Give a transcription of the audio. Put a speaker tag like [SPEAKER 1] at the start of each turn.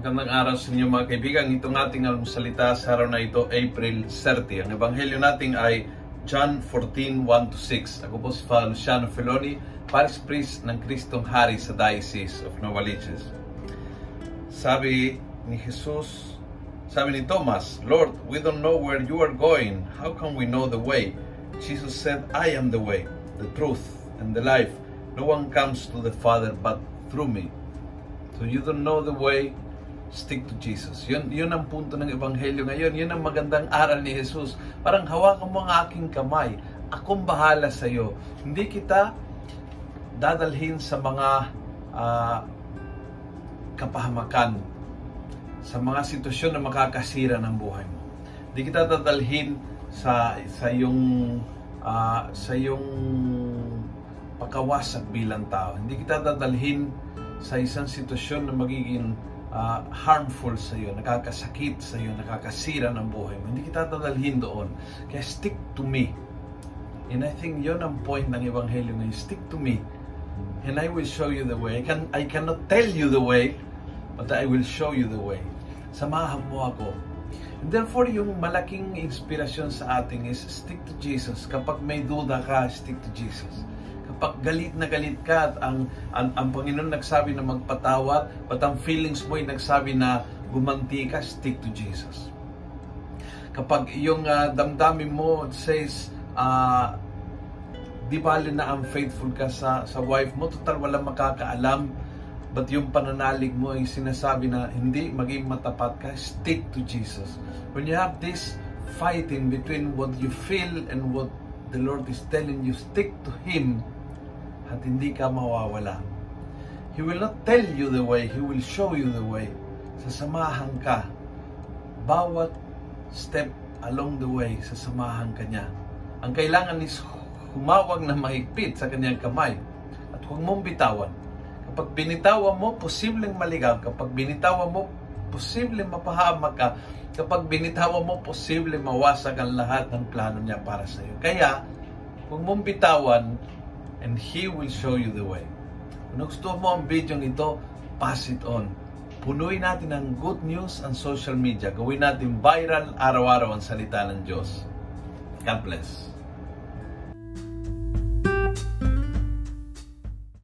[SPEAKER 1] Magandang araw sa inyo mga kaibigan. Itong ating almusalita sa araw na ito, April 30. Ang ebanghelyo natin ay John 14, 1-6. Ako po si Father Luciano Feloni, Paris Priest ng Kristong Hari sa Diocese of Novaliches. Sabi ni Jesus, sabi ni Thomas, Lord, we don't know where you are going. How can we know the way? Jesus said, I am the way, the truth, and the life. No one comes to the Father but through me. So you don't know the way, stick to Jesus. Yun, yun ang punto ng Ebanghelyo ngayon. Yun ang magandang aral ni Jesus. Parang hawakan mo ang aking kamay. Akong bahala sa iyo. Hindi kita dadalhin sa mga uh, kapahamakan, sa mga sitwasyon na makakasira ng buhay mo. Hindi kita dadalhin sa sa yung uh, sa yung pagkawasak bilang tao. Hindi kita dadalhin sa isang sitwasyon na magiging uh, harmful sa iyo, nakakasakit sa iyo, nakakasira ng buhay mo. Hindi kita dadalhin doon. Kaya stick to me. And I think yon ang point ng Ebanghelyo ngayon. Stick to me. And I will show you the way. I, can, I cannot tell you the way, but I will show you the way. Samahan mo ako. And therefore, yung malaking inspirasyon sa ating is stick to Jesus. Kapag may duda ka, stick to Jesus galit na galit ka at ang, ang, ang Panginoon nagsabi na magpatawad, but ang feelings mo ay nagsabi na gumanti ka, stick to Jesus. Kapag yung uh, damdamin mo says, uh, di bali na unfaithful ka sa, sa wife mo, total wala makakaalam, but yung pananalig mo ay sinasabi na hindi maging matapat ka, stick to Jesus. When you have this fighting between what you feel and what the Lord is telling you, stick to Him at hindi ka mawawala. He will not tell you the way, He will show you the way. Sasamahan ka. Bawat step along the way, sasamahan ka niya. Ang kailangan is humawag na mahigpit sa kanyang kamay at huwag mong bitawan. Kapag binitawan mo, posibleng maligaw. Kapag binitawan mo, posibleng mapahamak ka. Kapag binitawan mo, posibleng mawasag ang lahat ng plano niya para sa iyo. Kaya, huwag mong bitawan, and He will show you the way. Kung gusto mo ang video ito, pass it on. Punuin natin ng good news ang social media. Gawin natin viral araw-araw ang salita ng Diyos. God bless.